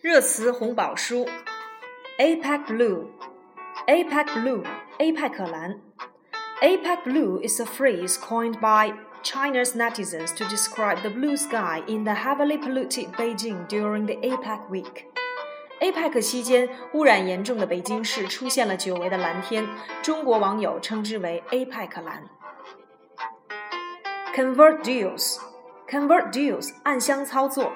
热词红宝书，APEC Blue，APEC Blue，A 派克蓝。APEC Blue is a phrase coined by China's netizens to describe the blue sky in the heavily polluted Beijing during the APEC week. APEC 期间，污染严重的北京市出现了久违的蓝天，中国网友称之为 “APEC 蓝”。 Convert deals，convert deals，暗箱操作。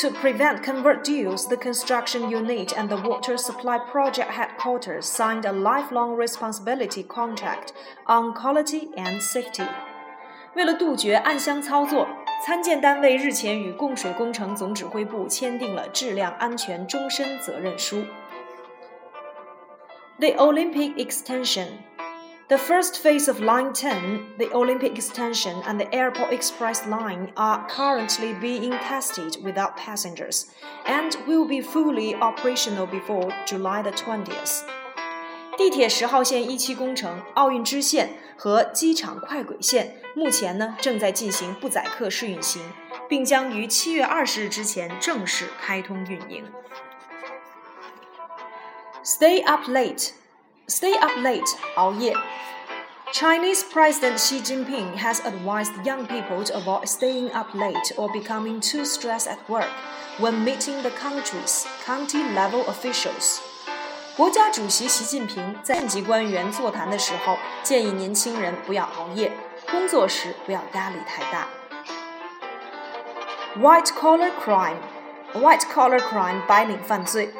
To prevent convert deals, the construction unit and the water supply project headquarters signed a lifelong responsibility contract on quality and safety. 为了杜绝暗箱操作，参建单位日前与供水工程总指挥部签订了质量安全终身责任书。The Olympic extension. The first phase of Line 10, the Olympic extension, and the Airport Express line are currently being tested without passengers and will be fully operational before July the 20th. 地铁十号线一期工程、奥运支线和机场快轨线目前呢正在进行不载客试运行，并将于七月二十日之前正式开通运营。Stay up late, stay up late，熬夜。Chinese President Xi Jinping has advised young people to avoid staying up late or becoming too stressed at work when meeting the country's county level officials. 国家主席习近平在县级官员座谈的时候，建议年轻人不要熬夜，工作时不要压力太大。White collar crime, white collar crime 白领犯罪，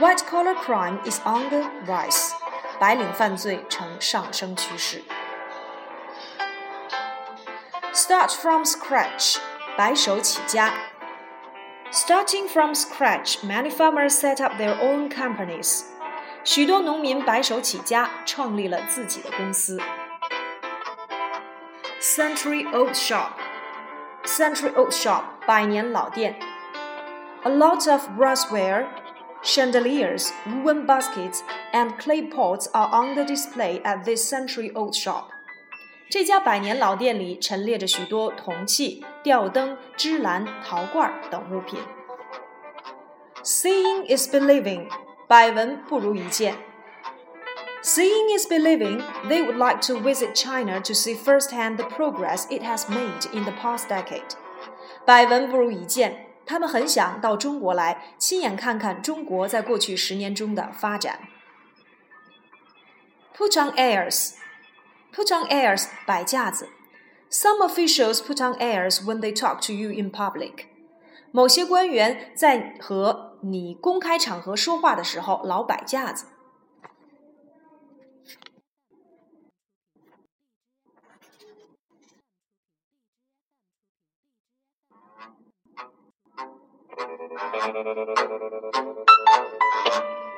white collar crime is on the rise， 白领犯罪呈上升趋势。Start from scratch，白手起家。Starting from scratch, many farmers set up their own companies. 许多农民白手起家，创立了自己的公司。Century Old Shop，Century Old Shop，百年老店。A lot of brassware, chandeliers, wooden baskets, and clay pots are on the display at this century old shop. 这家百年老店里陈列着许多铜器、吊灯、芝兰、陶罐等物品。Seeing is believing. 百闻不如一见。Seeing is believing. They would like to visit China to see firsthand the progress it has made in the past decade. 百闻不如一见， 他们很想到中国来，亲眼看看中国在过去十年中的发展。Put on airs. Put on airs. 摆架子。Some officials put on airs when they talk to you in public. 某些官员在和你公开场合说话的时候老摆架子。Thank you.